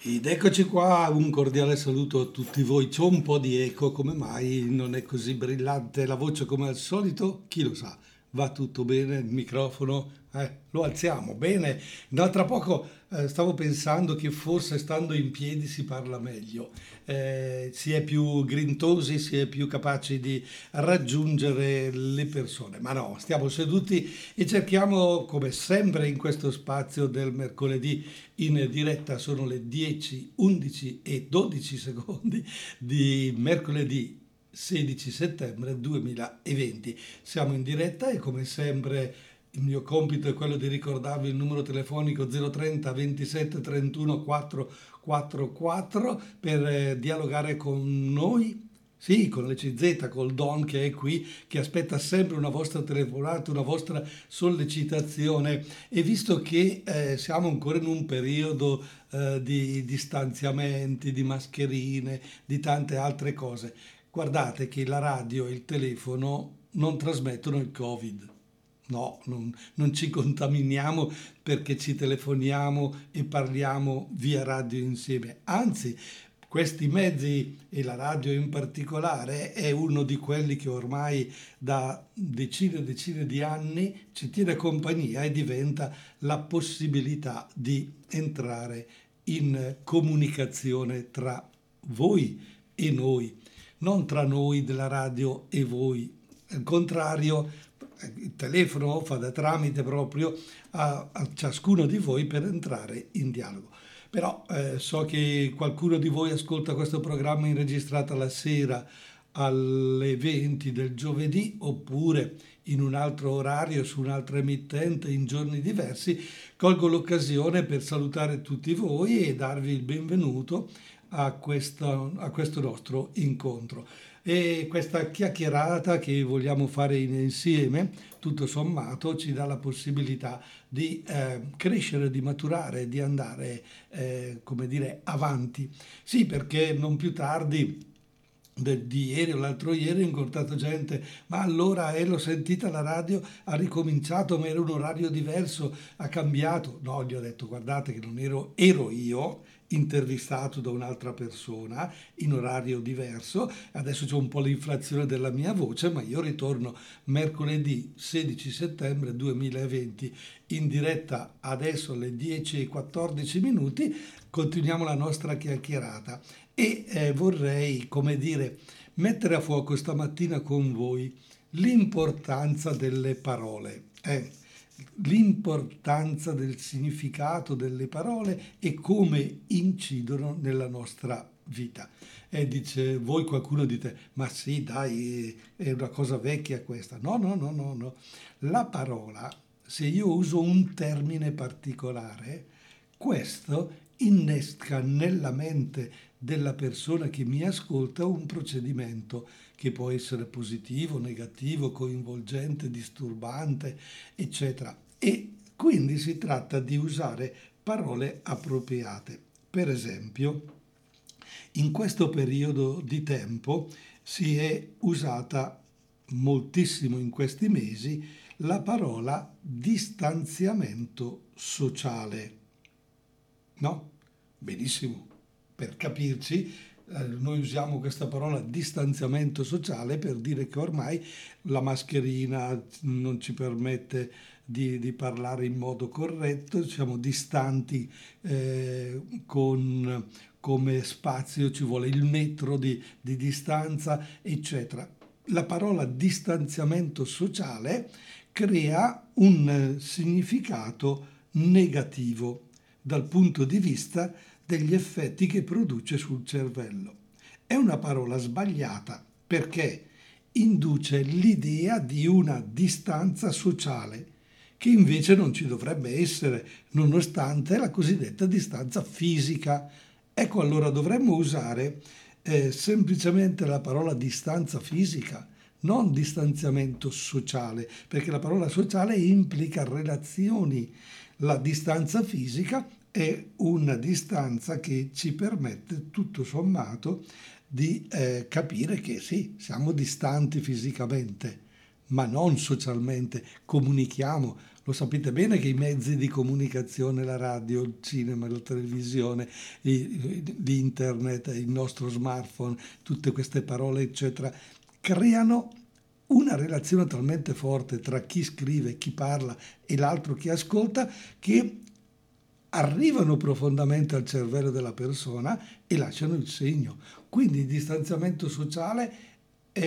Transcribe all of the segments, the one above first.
Ed eccoci qua, un cordiale saluto a tutti voi. C'ho un po' di eco, come mai non è così brillante la voce come al solito? Chi lo sa? Va tutto bene, il microfono eh, lo alziamo, bene. Da tra poco eh, stavo pensando che forse stando in piedi si parla meglio, eh, si è più grintosi, si è più capaci di raggiungere le persone. Ma no, stiamo seduti e cerchiamo, come sempre in questo spazio del mercoledì in diretta, sono le 10, 11 e 12 secondi di mercoledì 16 settembre 2020. Siamo in diretta e come sempre il mio compito è quello di ricordarvi il numero telefonico 030 27 31 444 per eh, dialogare con noi sì, con l'ECZ, col Don che è qui, che aspetta sempre una vostra telefonata, una vostra sollecitazione. E visto che eh, siamo ancora in un periodo eh, di distanziamenti, di mascherine, di tante altre cose, guardate che la radio e il telefono non trasmettono il Covid. No, non, non, ci contaminiamo perché ci telefoniamo e parliamo via radio insieme. Anzi, questi mezzi e la radio in particolare è uno di quelli che ormai da decine e decine di anni ci tiene compagnia e diventa la possibilità di entrare in comunicazione tra voi e noi, non tra noi della radio e voi. Al contrario, il telefono fa da tramite proprio a, a ciascuno di voi per entrare in dialogo. Però eh, so che qualcuno di voi ascolta questo programma in registrata la sera alle 20 del giovedì oppure in un altro orario su un'altra emittente in giorni diversi, colgo l'occasione per salutare tutti voi e darvi il benvenuto a, questa, a questo nostro incontro. E questa chiacchierata che vogliamo fare insieme, tutto sommato, ci dà la possibilità di eh, crescere, di maturare, di andare, eh, come dire, avanti. Sì, perché non più tardi di ieri o l'altro ieri ho incontrato gente, ma allora eh, l'ho sentita la radio, ha ricominciato, ma era un orario diverso, ha cambiato. No, gli ho detto guardate che non ero, ero io, intervistato da un'altra persona in orario diverso. Adesso c'è un po' l'inflazione della mia voce, ma io ritorno mercoledì 16 settembre 2020 in diretta adesso alle 10 e 14 minuti. Continuiamo la nostra chiacchierata e eh, vorrei, come dire, mettere a fuoco stamattina con voi l'importanza delle parole. Eh, l'importanza del significato delle parole e come incidono nella nostra vita. E dice, voi qualcuno dite, ma sì, dai, è una cosa vecchia questa. No, no, no, no, no. La parola, se io uso un termine particolare, questo innesca nella mente della persona che mi ascolta un procedimento che può essere positivo, negativo, coinvolgente, disturbante, eccetera. E quindi si tratta di usare parole appropriate. Per esempio, in questo periodo di tempo si è usata moltissimo in questi mesi la parola distanziamento sociale. No? Benissimo. Per capirci, eh, noi usiamo questa parola distanziamento sociale per dire che ormai la mascherina non ci permette di, di parlare in modo corretto, siamo distanti eh, con, come spazio, ci vuole il metro di, di distanza, eccetera. La parola distanziamento sociale crea un significato negativo dal punto di vista degli effetti che produce sul cervello. È una parola sbagliata perché induce l'idea di una distanza sociale che invece non ci dovrebbe essere, nonostante la cosiddetta distanza fisica. Ecco allora dovremmo usare eh, semplicemente la parola distanza fisica, non distanziamento sociale, perché la parola sociale implica relazioni. La distanza fisica è una distanza che ci permette tutto sommato di eh, capire che sì, siamo distanti fisicamente, ma non socialmente, comunichiamo. Lo sapete bene che i mezzi di comunicazione, la radio, il cinema, la televisione, l'internet, il nostro smartphone, tutte queste parole, eccetera, creano una relazione talmente forte tra chi scrive, chi parla e l'altro che ascolta che arrivano profondamente al cervello della persona e lasciano il segno. Quindi il distanziamento sociale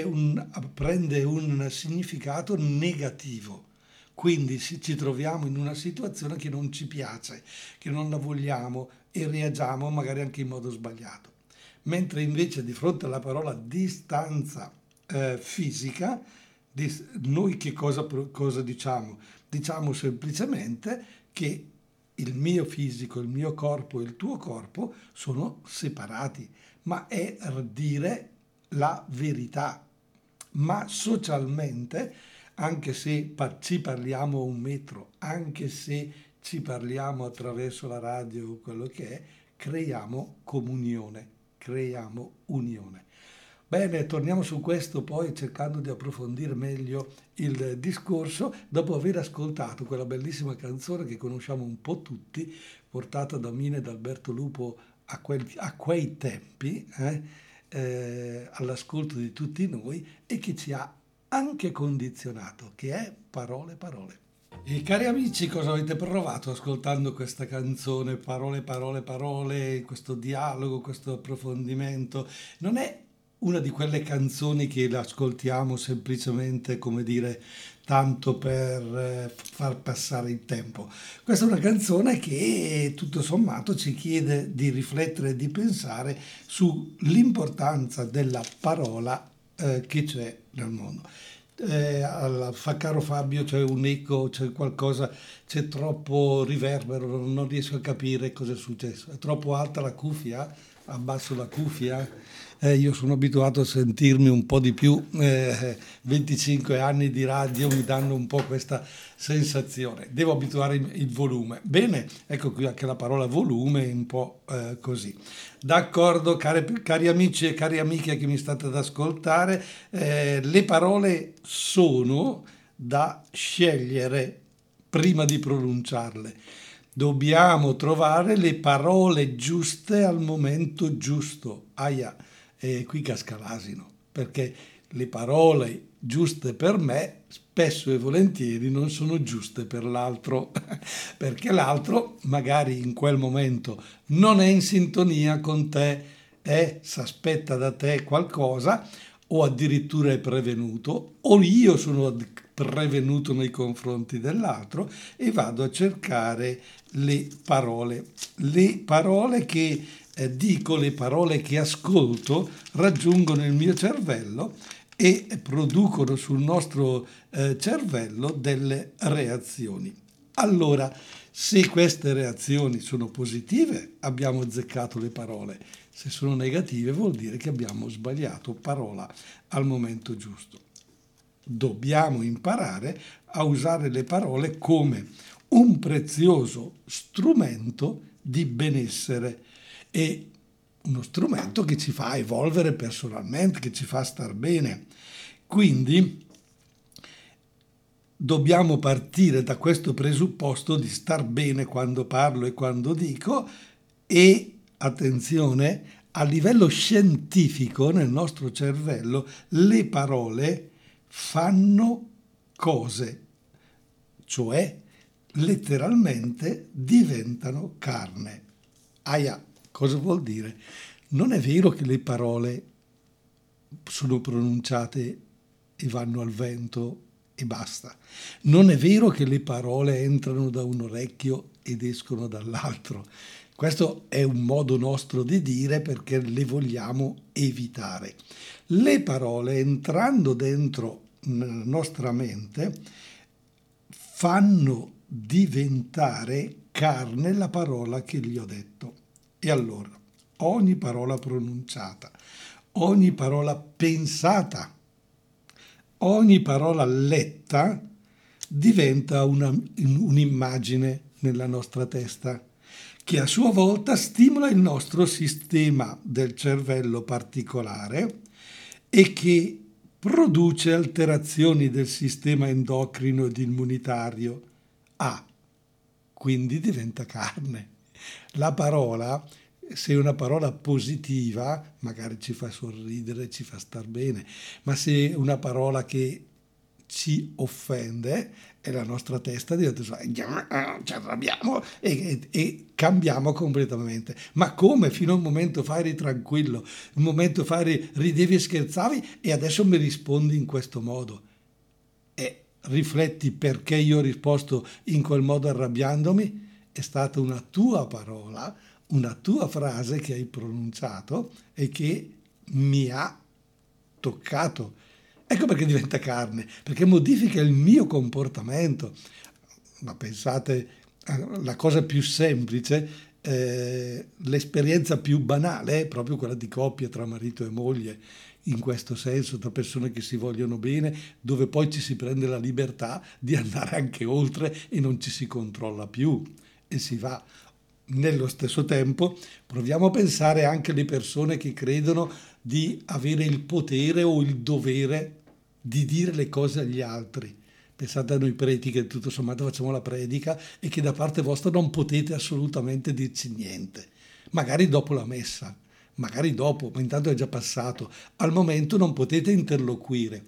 un, prende un significato negativo. Quindi ci troviamo in una situazione che non ci piace, che non la vogliamo e reagiamo magari anche in modo sbagliato. Mentre invece di fronte alla parola distanza eh, fisica, noi che cosa, cosa diciamo? Diciamo semplicemente che il mio fisico, il mio corpo e il tuo corpo sono separati, ma è dire la verità. Ma socialmente, anche se ci parliamo a un metro, anche se ci parliamo attraverso la radio o quello che è, creiamo comunione, creiamo unione. Bene, torniamo su questo poi cercando di approfondire meglio il discorso dopo aver ascoltato quella bellissima canzone che conosciamo un po' tutti, portata da Mine e da Alberto Lupo a, quel, a quei tempi, eh, eh, all'ascolto di tutti noi e che ci ha anche condizionato, che è Parole, Parole. E cari amici, cosa avete provato ascoltando questa canzone? Parole, parole, parole, questo dialogo, questo approfondimento. Non è una di quelle canzoni che ascoltiamo semplicemente, come dire, tanto per eh, far passare il tempo. Questa è una canzone che tutto sommato ci chiede di riflettere e di pensare sull'importanza della parola eh, che c'è nel mondo. Eh, alla, fa caro Fabio c'è un eco, c'è qualcosa, c'è troppo riverbero, non riesco a capire cosa è successo. È troppo alta la cuffia? Abbasso la cuffia? Eh, io sono abituato a sentirmi un po' di più, eh, 25 anni di radio mi danno un po' questa sensazione, devo abituare il volume. Bene, ecco qui anche la parola volume un po' eh, così. D'accordo, cari, cari, amici e cari amiche che mi state ad ascoltare, eh, le parole sono da scegliere prima di pronunciarle. Dobbiamo trovare le parole giuste al momento giusto. Aia e qui casca l'asino, perché le parole giuste per me spesso e volentieri non sono giuste per l'altro, perché l'altro magari in quel momento non è in sintonia con te, è, si aspetta da te qualcosa o addirittura è prevenuto o io sono prevenuto nei confronti dell'altro e vado a cercare le parole, le parole che eh, dico le parole che ascolto, raggiungono il mio cervello e producono sul nostro eh, cervello delle reazioni. Allora, se queste reazioni sono positive, abbiamo azzeccato le parole. Se sono negative, vuol dire che abbiamo sbagliato parola al momento giusto. Dobbiamo imparare a usare le parole come un prezioso strumento di benessere è uno strumento che ci fa evolvere personalmente, che ci fa star bene. Quindi dobbiamo partire da questo presupposto di star bene quando parlo e quando dico e, attenzione, a livello scientifico nel nostro cervello le parole fanno cose, cioè letteralmente diventano carne. Aia, Cosa vuol dire? Non è vero che le parole sono pronunciate e vanno al vento e basta. Non è vero che le parole entrano da un orecchio ed escono dall'altro. Questo è un modo nostro di dire perché le vogliamo evitare. Le parole entrando dentro nella nostra mente fanno diventare carne la parola che gli ho detto. E allora, ogni parola pronunciata, ogni parola pensata, ogni parola letta diventa una, un'immagine nella nostra testa che a sua volta stimola il nostro sistema del cervello particolare e che produce alterazioni del sistema endocrino ed immunitario. A. Quindi diventa carne. La parola, se è una parola positiva, magari ci fa sorridere, ci fa star bene, ma se è una parola che ci offende e la nostra testa diventa ci arrabbiamo e, e, e, cambiamo completamente. Ma come? Fino a un momento fa eri tranquillo, un momento fa eri, ridevi e scherzavi e adesso mi rispondi in questo modo. E rifletti perché io ho risposto in quel modo arrabbiandomi? È stata una tua parola, una tua frase che hai pronunciato e che mi ha toccato Ecco perché diventa carne, perché modifica il mio comportamento. Ma pensate, la cosa più semplice, eh, l'esperienza più banale è proprio quella di coppia tra marito e moglie, in questo senso, tra persone che si vogliono bene, dove poi ci si prende la libertà di andare anche oltre e non ci si controlla più e si va. Nello stesso tempo proviamo a pensare anche alle persone che credono di avere il potere o il dovere di dire le cose agli altri. Pensate a noi preti che tutto sommato facciamo la predica e che da parte vostra non potete assolutamente dirci niente. Magari dopo la messa, magari dopo, ma intanto è già passato. Al momento non potete interloquire.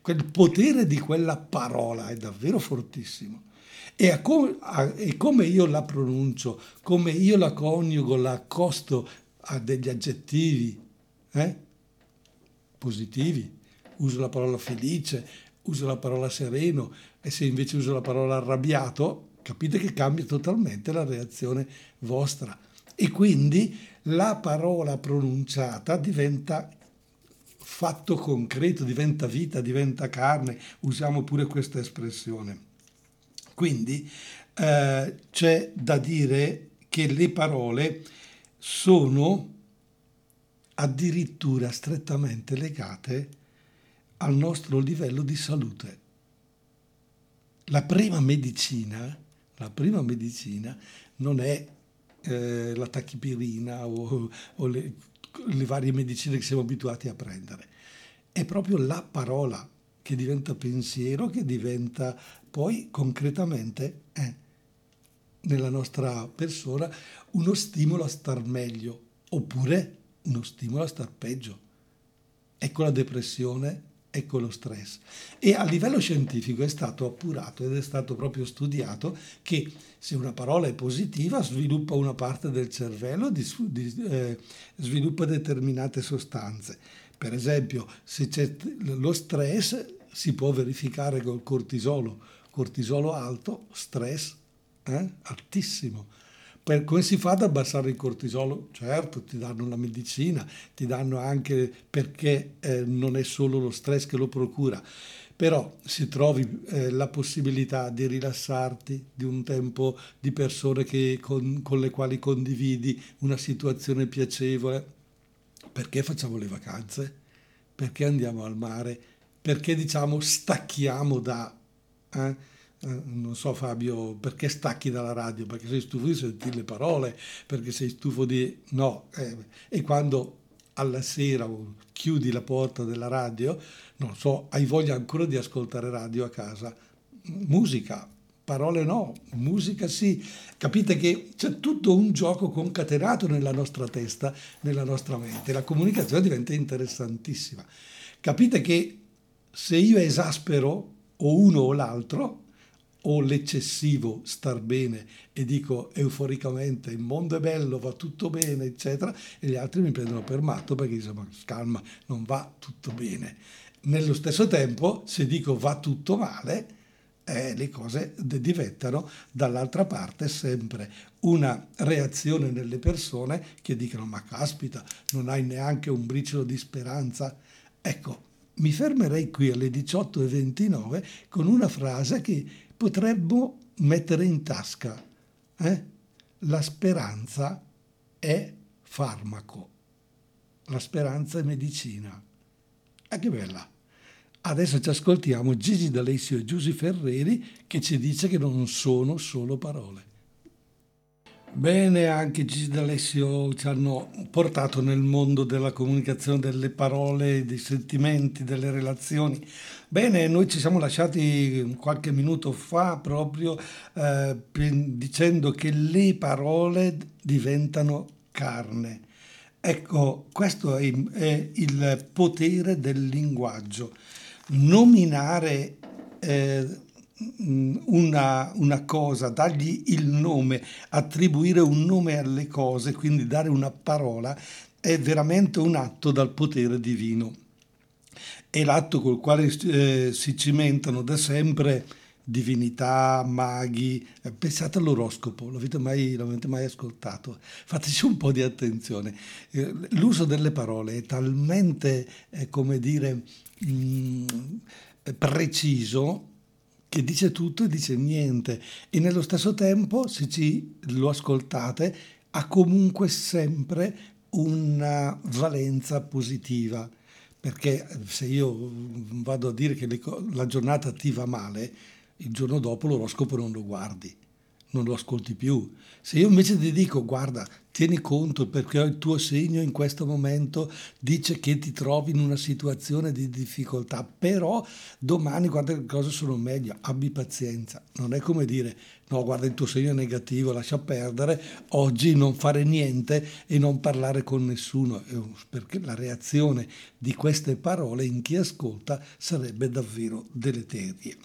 Quel potere di quella parola è davvero fortissimo. E, a com- a- e come io la pronuncio, come io la coniugo, la accosto a degli aggettivi eh? positivi, uso la parola felice, uso la parola sereno e se invece uso la parola arrabbiato, capite che cambia totalmente la reazione vostra. E quindi la parola pronunciata diventa fatto concreto, diventa vita, diventa carne, usiamo pure questa espressione. Quindi eh, c'è da dire che le parole sono addirittura strettamente legate al nostro livello di salute. La prima medicina, la prima medicina non è eh, la tachipirina o, o le, le varie medicine che siamo abituati a prendere, è proprio la parola che diventa pensiero, che diventa poi concretamente eh, nella nostra persona uno stimolo a star meglio oppure uno stimolo a star peggio. Ecco la depressione ecco lo stress. E a livello scientifico è stato appurato ed è stato proprio studiato che se una parola è positiva sviluppa una parte del cervello, di, di, eh, sviluppa determinate sostanze. Per esempio, se c'è lo stress si può verificare col cortisolo, cortisolo alto, stress eh, altissimo per, come si fa ad abbassare il cortisolo? Certo, ti danno la medicina, ti danno anche perché eh, non è solo lo stress che lo procura, però se trovi eh, la possibilità di rilassarti, di un tempo di persone che, con, con le quali condividi una situazione piacevole, perché facciamo le vacanze? Perché andiamo al mare? Perché diciamo stacchiamo da... Eh? Eh, non so Fabio, perché stacchi dalla radio? Perché sei stufo di sentire le parole, perché sei stufo di... no, eh, e quando alla sera chiudi la porta della radio, non so, hai voglia ancora di ascoltare radio a casa? Musica, parole no, musica sì. Capite che c'è tutto un gioco concatenato nella nostra testa, nella nostra mente. La comunicazione diventa interessantissima. Capite che se io esaspero o uno o l'altro, o l'eccessivo star bene e dico euforicamente il mondo è bello, va tutto bene, eccetera, e gli altri mi prendono per matto perché dicono calma, non va tutto bene. Nello stesso tempo, se dico va tutto male, eh, le cose diventano dall'altra parte sempre una reazione nelle persone che dicono ma caspita, non hai neanche un briciolo di speranza. Ecco, mi fermerei qui alle 18.29 con una frase che potremmo mettere in tasca. Eh? La speranza è farmaco, la speranza è medicina. Ah, che bella! Adesso ci ascoltiamo Gigi D'Alessio e Giusy Ferreri che ci dice che non sono solo parole. Bene, anche Gigi D'Alessio ci hanno portato nel mondo della comunicazione delle parole, dei sentimenti, delle relazioni. Bene, noi ci siamo lasciati qualche minuto fa proprio eh, dicendo che le parole diventano carne. Ecco, questo è, è il potere del linguaggio. Nominare eh, una, una, cosa, dargli il nome, attribuire un nome alle cose, quindi dare una parola, è veramente un atto dal potere divino. È l'atto col quale eh, si cimentano da sempre divinità, maghi. Eh, pensate all'oroscopo, l'avete mai, l'avete mai ascoltato? Fateci un po' di attenzione. Eh, l'uso delle parole è talmente, eh, come dire, mm, preciso che dice tutto e dice niente e nello stesso tempo, se ci lo ascoltate, ha comunque sempre una valenza positiva. Perché se io vado a dire che la giornata ti va male, il giorno dopo l'oroscopo non lo guardi non lo ascolti più. Se io invece ti dico, guarda, tieni conto perché il tuo segno in questo momento dice che ti trovi in una situazione di difficoltà, però domani guarda che cose sono meglio, abbi pazienza. Non è come dire, no, guarda il tuo segno è negativo, lascia perdere, oggi non fare niente e non parlare con nessuno, perché la reazione di queste parole in chi ascolta sarebbe davvero deleteria.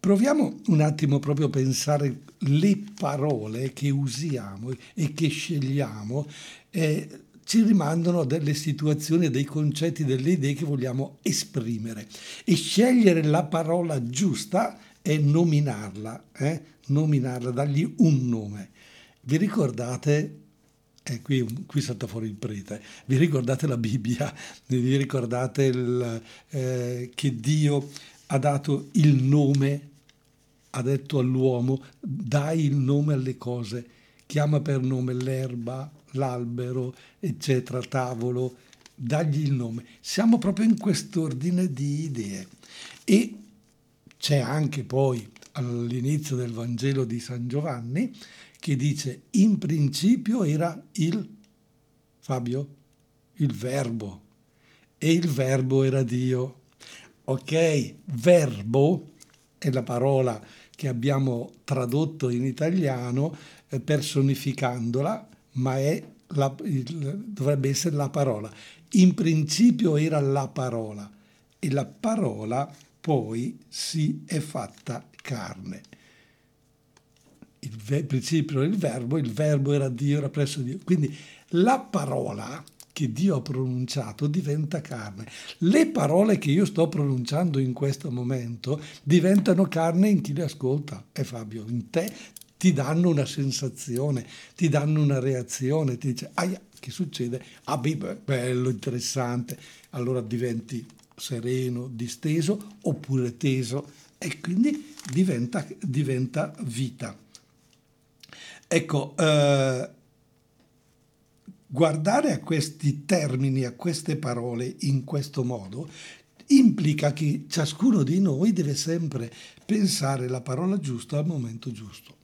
Proviamo un attimo proprio a pensare le parole che usiamo e che scegliamo. Eh, ci rimandano a delle situazioni, a dei concetti, delle idee che vogliamo esprimere. E scegliere la parola giusta è nominarla, eh? nominarla, dargli un nome. Vi ricordate eh, qui, qui salta fuori il prete. Vi ricordate la Bibbia? Vi ricordate il, eh, che Dio ha dato il nome ha detto all'uomo dai il nome alle cose, chiama per nome l'erba, l'albero, eccetera, tavolo, dagli il nome. Siamo proprio in quest'ordine di idee. E c'è anche poi all'inizio del Vangelo di San Giovanni che dice in principio era il Fabio, il verbo e il verbo era Dio. Ok, verbo è la parola che abbiamo tradotto in italiano eh, personificandola, ma la, il, dovrebbe essere la parola. In principio era la parola e la parola poi si è fatta carne. Il principio era il verbo, il verbo era Dio, era presso Dio. Quindi la parola che Dio ha pronunciato diventa carne. Le parole che io sto pronunciando in questo momento diventano carne in chi le ascolta. E Fabio, in te ti danno una sensazione, ti danno una reazione, ti dice, aia, che succede? Ah, bello, interessante. Allora diventi sereno, disteso oppure teso e quindi diventa, diventa vita. Ecco, eh, guardare a questi termini, a queste parole in questo modo, implica che ciascuno di noi deve sempre pensare la parola giusta al momento giusto.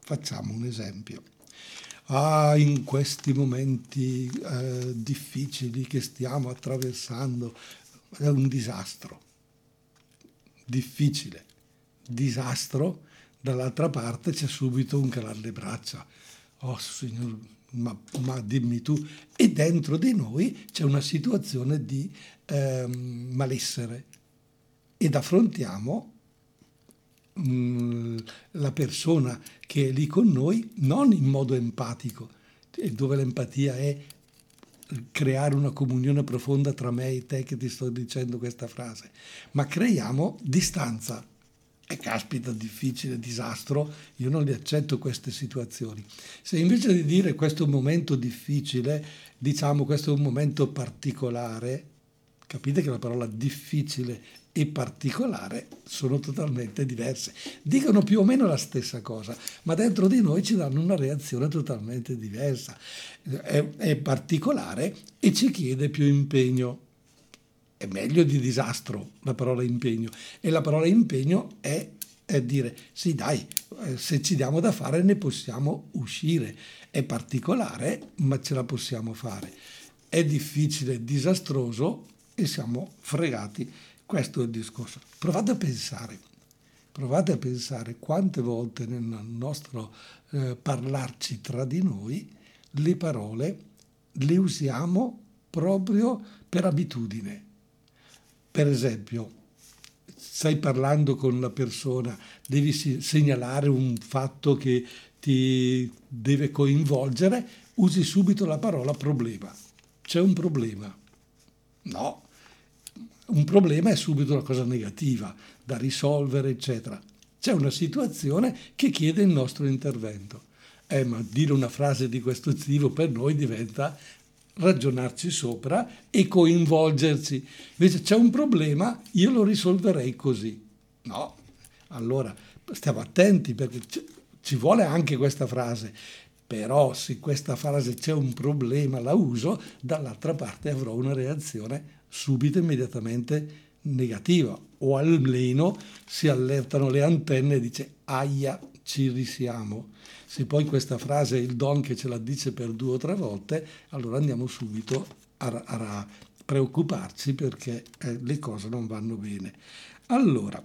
Facciamo un esempio. Ah, in questi momenti eh, difficili che stiamo attraversando è un disastro. Difficile. Disastro, dall'altra parte c'è subito un calar le braccia. Oh, signor ma, ma, dimmi tu, e dentro di noi c'è una situazione di eh, malessere. Ed affrontiamo mm, la persona che è lì con noi non in modo empatico, dove l'empatia è creare una comunione profonda tra me e te che ti sto dicendo questa frase, ma creiamo distanza e caspita, difficile, disastro, io non li accetto queste situazioni. Se invece di dire questo è un momento difficile, diciamo questo è un momento particolare, capite che la parola difficile e particolare sono totalmente diverse. Dicono più o meno la stessa cosa, ma dentro di noi ci danno una reazione totalmente diversa. È, è particolare e ci chiede più impegno è meglio di disastro la parola impegno e la parola impegno è è dire sì dai, eh, se ci diamo da fare ne possiamo uscire. È particolare, ma ce la possiamo fare. È difficile, disastroso e siamo fregati. Questo è il discorso. Provate a pensare, provate a pensare quante volte nel nostro eh, parlarci tra di noi le parole le usiamo proprio per abitudine. Per esempio, stai parlando con la persona, devi segnalare un fatto che ti deve coinvolgere, usi subito la parola problema. C'è un problema. No, un problema è subito una cosa negativa da risolvere, eccetera. C'è una situazione che chiede il nostro intervento. Eh, ma dire una frase di questo tipo per noi diventa ragionarci sopra e coinvolgerci. Invece c'è un problema, io lo risolverei così. No, allora stiamo attenti perché ci vuole anche questa frase. Però se questa frase c'è un problema, la uso, dall'altra parte avrò una reazione subito, immediatamente negativa o almeno si allertano le antenne e dice aia, ci risiamo. Se poi questa frase è il don che ce la dice per due o tre volte, allora andiamo subito a, a preoccuparci perché eh, le cose non vanno bene. Allora,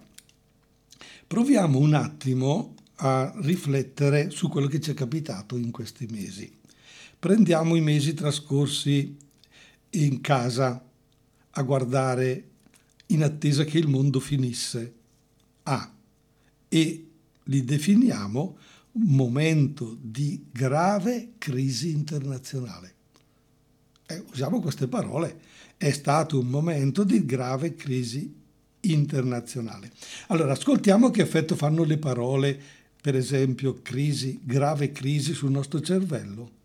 proviamo un attimo a riflettere su quello che ci è capitato in questi mesi. Prendiamo i mesi trascorsi in casa a guardare in attesa che il mondo finisse. Ah, e li definiamo momento di grave crisi internazionale. Eh, usiamo queste parole, è stato un momento di grave crisi internazionale. Allora, ascoltiamo che effetto fanno le parole, per esempio, crisi, grave crisi sul nostro cervello.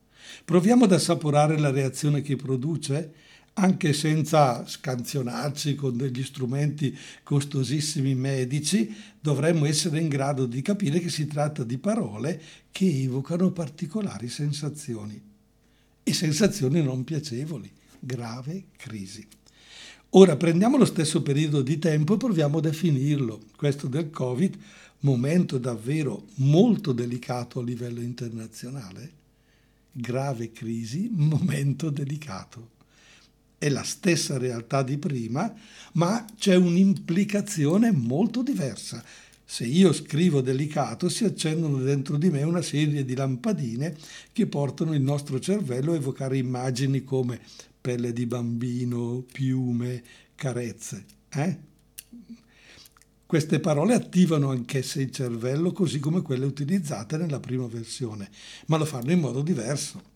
Proviamo ad assaporare la reazione che produce anche senza scanzionarci con degli strumenti costosissimi medici, dovremmo essere in grado di capire che si tratta di parole che evocano particolari sensazioni. E sensazioni non piacevoli, grave crisi. Ora prendiamo lo stesso periodo di tempo e proviamo a definirlo, questo del Covid, momento davvero molto delicato a livello internazionale, grave crisi, momento delicato è la stessa realtà di prima, ma c'è un'implicazione molto diversa. Se io scrivo delicato, si accendono dentro di me una serie di lampadine che portano il nostro cervello a evocare immagini come pelle di bambino, piume, carezze. Eh? Queste parole attivano anch'esse il cervello così come quelle utilizzate nella prima versione, ma lo fanno in modo diverso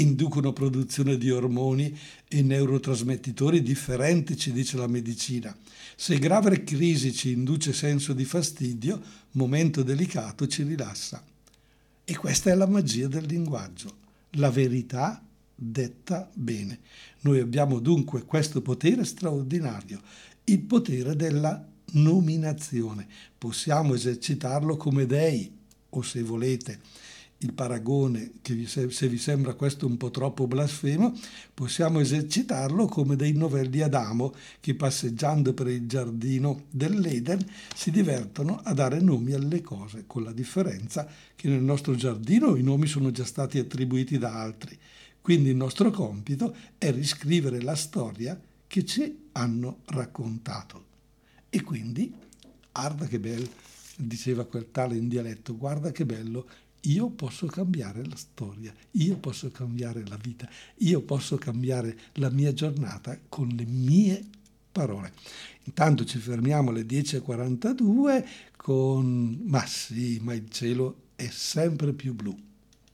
inducono produzione di ormoni e neurotrasmettitori differenti, ci dice la medicina. Se grave crisi ci induce senso di fastidio, momento delicato ci rilassa. E questa è la magia del linguaggio, la verità detta bene. Noi abbiamo dunque questo potere straordinario, il potere della nominazione. Possiamo esercitarlo come dei, o se volete, il paragone, che se, vi sembra questo un po' troppo blasfemo, possiamo esercitarlo come dei novelli Adamo che passeggiando per il giardino dell'Eden si divertono a dare nomi alle cose, con la differenza che nel nostro giardino i nomi sono già stati attribuiti da altri. Quindi il nostro compito è riscrivere la storia che ci hanno raccontato. E quindi, guarda che bello, diceva quel tale in dialetto, guarda che bello io posso cambiare la storia, io posso cambiare la vita, io posso cambiare la mia giornata con le mie parole. Intanto ci fermiamo alle 10.42 con Ma sì, ma il cielo è sempre più blu.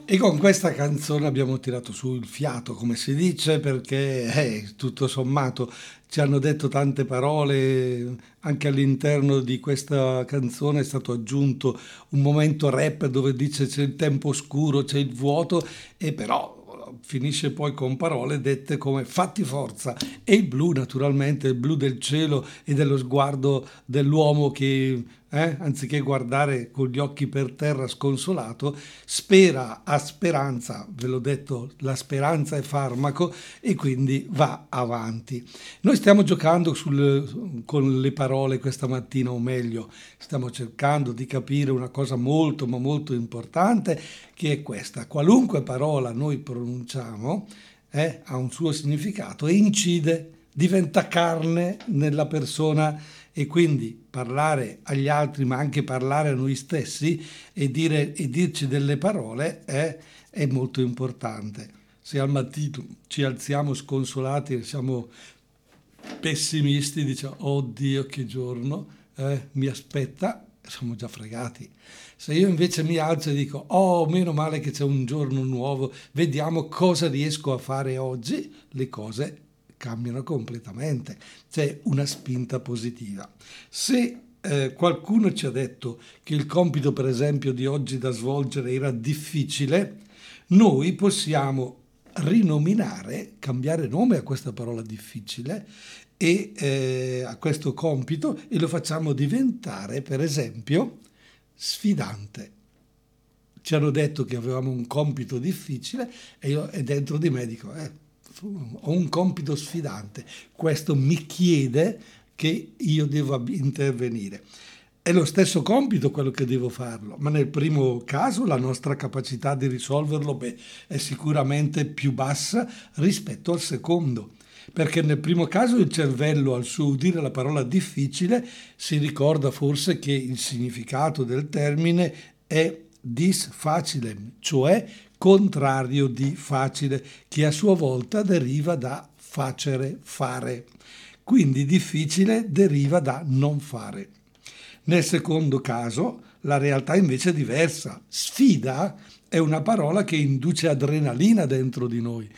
E con questa canzone abbiamo tirato su il fiato, come si dice, perché eh, tutto sommato ci hanno detto tante parole, anche all'interno di questa canzone è stato aggiunto un momento rap dove dice c'è il tempo oscuro, c'è il vuoto, e però finisce poi con parole dette come fatti forza e il blu naturalmente, il blu del cielo e dello sguardo dell'uomo che eh? anziché guardare con gli occhi per terra sconsolato, spera a speranza, ve l'ho detto, la speranza è farmaco e quindi va avanti. Noi stiamo giocando sul, con le parole questa mattina, o meglio, stiamo cercando di capire una cosa molto ma molto importante che è questa. Qualunque parola noi pronunciamo eh, ha un suo significato e incide, diventa carne nella persona e quindi parlare agli altri ma anche parlare a noi stessi e, dire, e dirci delle parole è, è molto importante. Se al mattino ci alziamo sconsolati siamo pessimisti, diciamo, oddio che giorno eh, mi aspetta, siamo già fregati. Se io invece mi alzo e dico, oh, meno male che c'è un giorno nuovo, vediamo cosa riesco a fare oggi, le cose cambiano completamente, c'è una spinta positiva. Se eh, qualcuno ci ha detto che il compito, per esempio, di oggi da svolgere era difficile, noi possiamo rinominare, cambiare nome a questa parola difficile e eh, a questo compito e lo facciamo diventare, per esempio, sfidante. Ci hanno detto che avevamo un compito difficile e io e dentro di me dico, eh, ho un compito sfidante, questo mi chiede che io devo intervenire. È lo stesso compito quello che devo farlo, ma nel primo caso la nostra capacità di risolverlo beh, è sicuramente più bassa rispetto al secondo, perché nel primo caso il cervello al suo udire la parola difficile si ricorda forse che il significato del termine è dis facile, cioè contrario di facile, che a sua volta deriva da facere, fare. Quindi difficile deriva da non fare. Nel secondo caso la realtà invece è diversa. Sfida è una parola che induce adrenalina dentro di noi.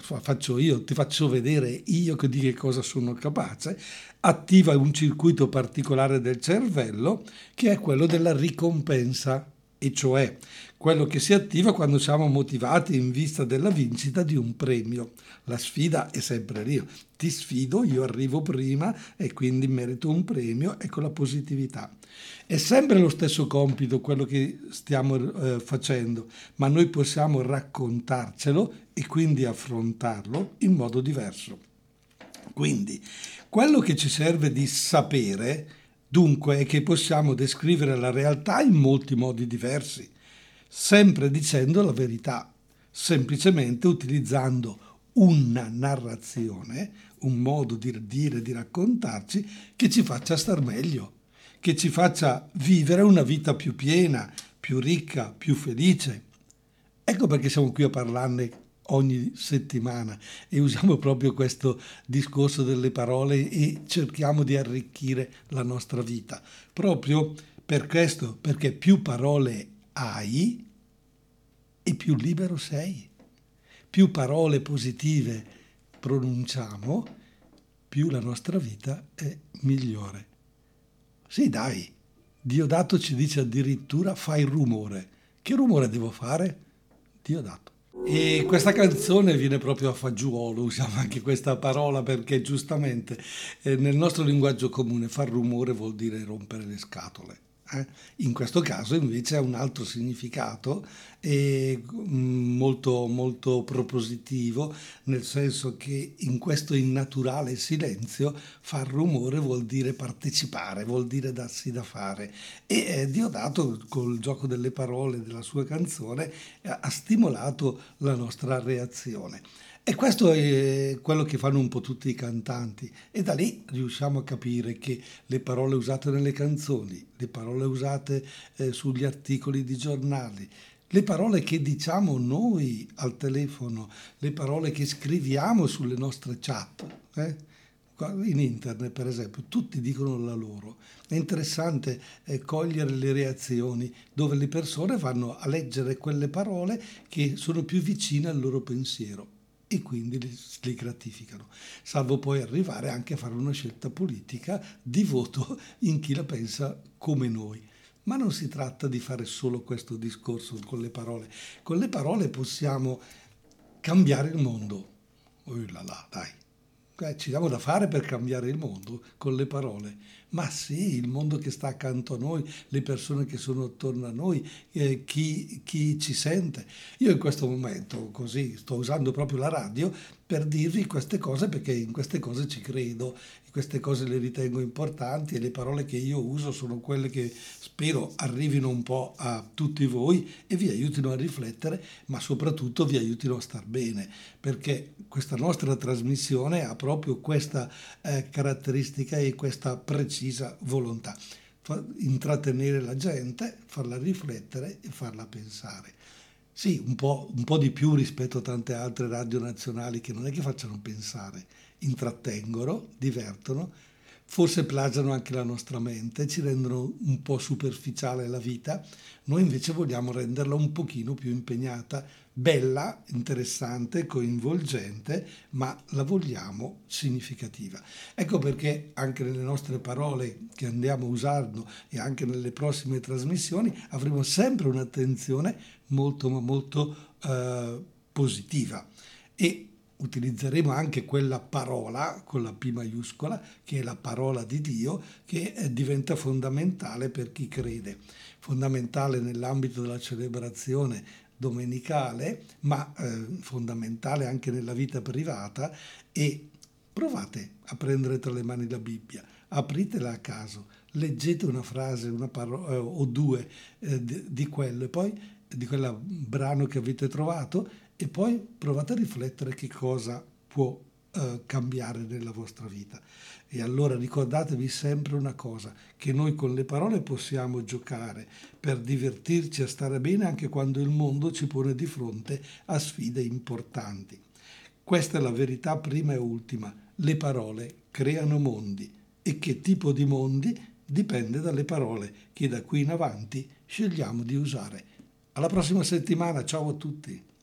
Faccio io, ti faccio vedere io di che cosa sono capace. Attiva un circuito particolare del cervello che è quello della ricompensa e cioè quello che si attiva quando siamo motivati in vista della vincita di un premio. La sfida è sempre lì. Ti sfido, io arrivo prima e quindi merito un premio, ecco la positività. È sempre lo stesso compito quello che stiamo eh, facendo, ma noi possiamo raccontarcelo e quindi affrontarlo in modo diverso. Quindi, quello che ci serve di sapere Dunque è che possiamo descrivere la realtà in molti modi diversi, sempre dicendo la verità, semplicemente utilizzando una narrazione, un modo di dire, di raccontarci che ci faccia star meglio, che ci faccia vivere una vita più piena, più ricca, più felice. Ecco perché siamo qui a parlarne ogni settimana e usiamo proprio questo discorso delle parole e cerchiamo di arricchire la nostra vita. Proprio per questo, perché più parole hai e più libero sei. Più parole positive pronunciamo, più la nostra vita è migliore. Sì, dai, Diodato ci dice addirittura fai rumore. Che rumore devo fare? Diodato. E questa canzone viene proprio a fagiolo, usiamo anche questa parola perché giustamente eh, nel nostro linguaggio comune far rumore vuol dire rompere le scatole. Eh? In questo caso invece ha un altro significato e mm, molto, molto propositivo, nel senso che in questo innaturale silenzio far rumore vuol dire partecipare, vuol dire darsi da fare. E eh, Diodato col gioco delle parole della sua canzone ha stimolato la nostra reazione. E questo è quello che fanno un po' tutti i cantanti e da lì riusciamo a capire che le parole usate nelle canzoni, le parole usate eh, sugli articoli di giornali, le parole che diciamo noi al telefono, le parole che scriviamo sulle nostre chat, eh? in internet per esempio, tutti dicono la loro. È interessante eh, cogliere le reazioni dove le persone vanno a leggere quelle parole che sono più vicine al loro pensiero e quindi li, li, gratificano, salvo poi arrivare anche a fare una scelta politica di voto in chi la pensa come noi. Ma non si tratta di fare solo questo discorso con le parole. Con le parole possiamo cambiare il mondo. Oh là là, dai, eh, ci diamo da fare per cambiare il mondo con le parole. Ma sì, il mondo che sta accanto a noi, le persone che sono attorno a noi, eh, chi, chi ci sente. Io in questo momento, così, sto usando proprio la radio per dirvi queste cose perché in queste cose ci credo, queste cose le ritengo importanti e le parole che io uso sono quelle che spero arrivino un po' a tutti voi e vi aiutino a riflettere, ma soprattutto vi aiutino a star bene, perché questa nostra trasmissione ha proprio questa eh, caratteristica e questa precisa volontà intrattenere la gente, farla riflettere e farla pensare. Sì, un po', un po', di più rispetto a tante altre radio nazionali che non è che facciano pensare, intrattengono, divertono, forse plagiano anche la nostra mente, ci rendono un po' superficiale la vita, noi invece vogliamo renderla un pochino più impegnata, bella, interessante, coinvolgente, ma la vogliamo significativa. Ecco perché anche nelle nostre parole che andiamo usando e anche nelle prossime trasmissioni avremo sempre un'attenzione molto molto eh, positiva e utilizzeremo anche quella parola con la P maiuscola, che è la parola di Dio, che eh, diventa fondamentale per chi crede, fondamentale nell'ambito della celebrazione domenicale, ma eh, fondamentale anche nella vita privata e provate a prendere tra le mani la Bibbia, apritela a caso, leggete una frase una paro- eh, o due eh, di, di quello e poi di quel brano che avete trovato e poi provate a riflettere che cosa può eh, cambiare nella vostra vita. E allora ricordatevi sempre una cosa, che noi con le parole possiamo giocare per divertirci a stare bene anche quando il mondo ci pone di fronte a sfide importanti. Questa è la verità prima e ultima. Le parole creano mondi e che tipo di mondi dipende dalle parole che da qui in avanti scegliamo di usare. Alla prossima settimana, ciao a tutti!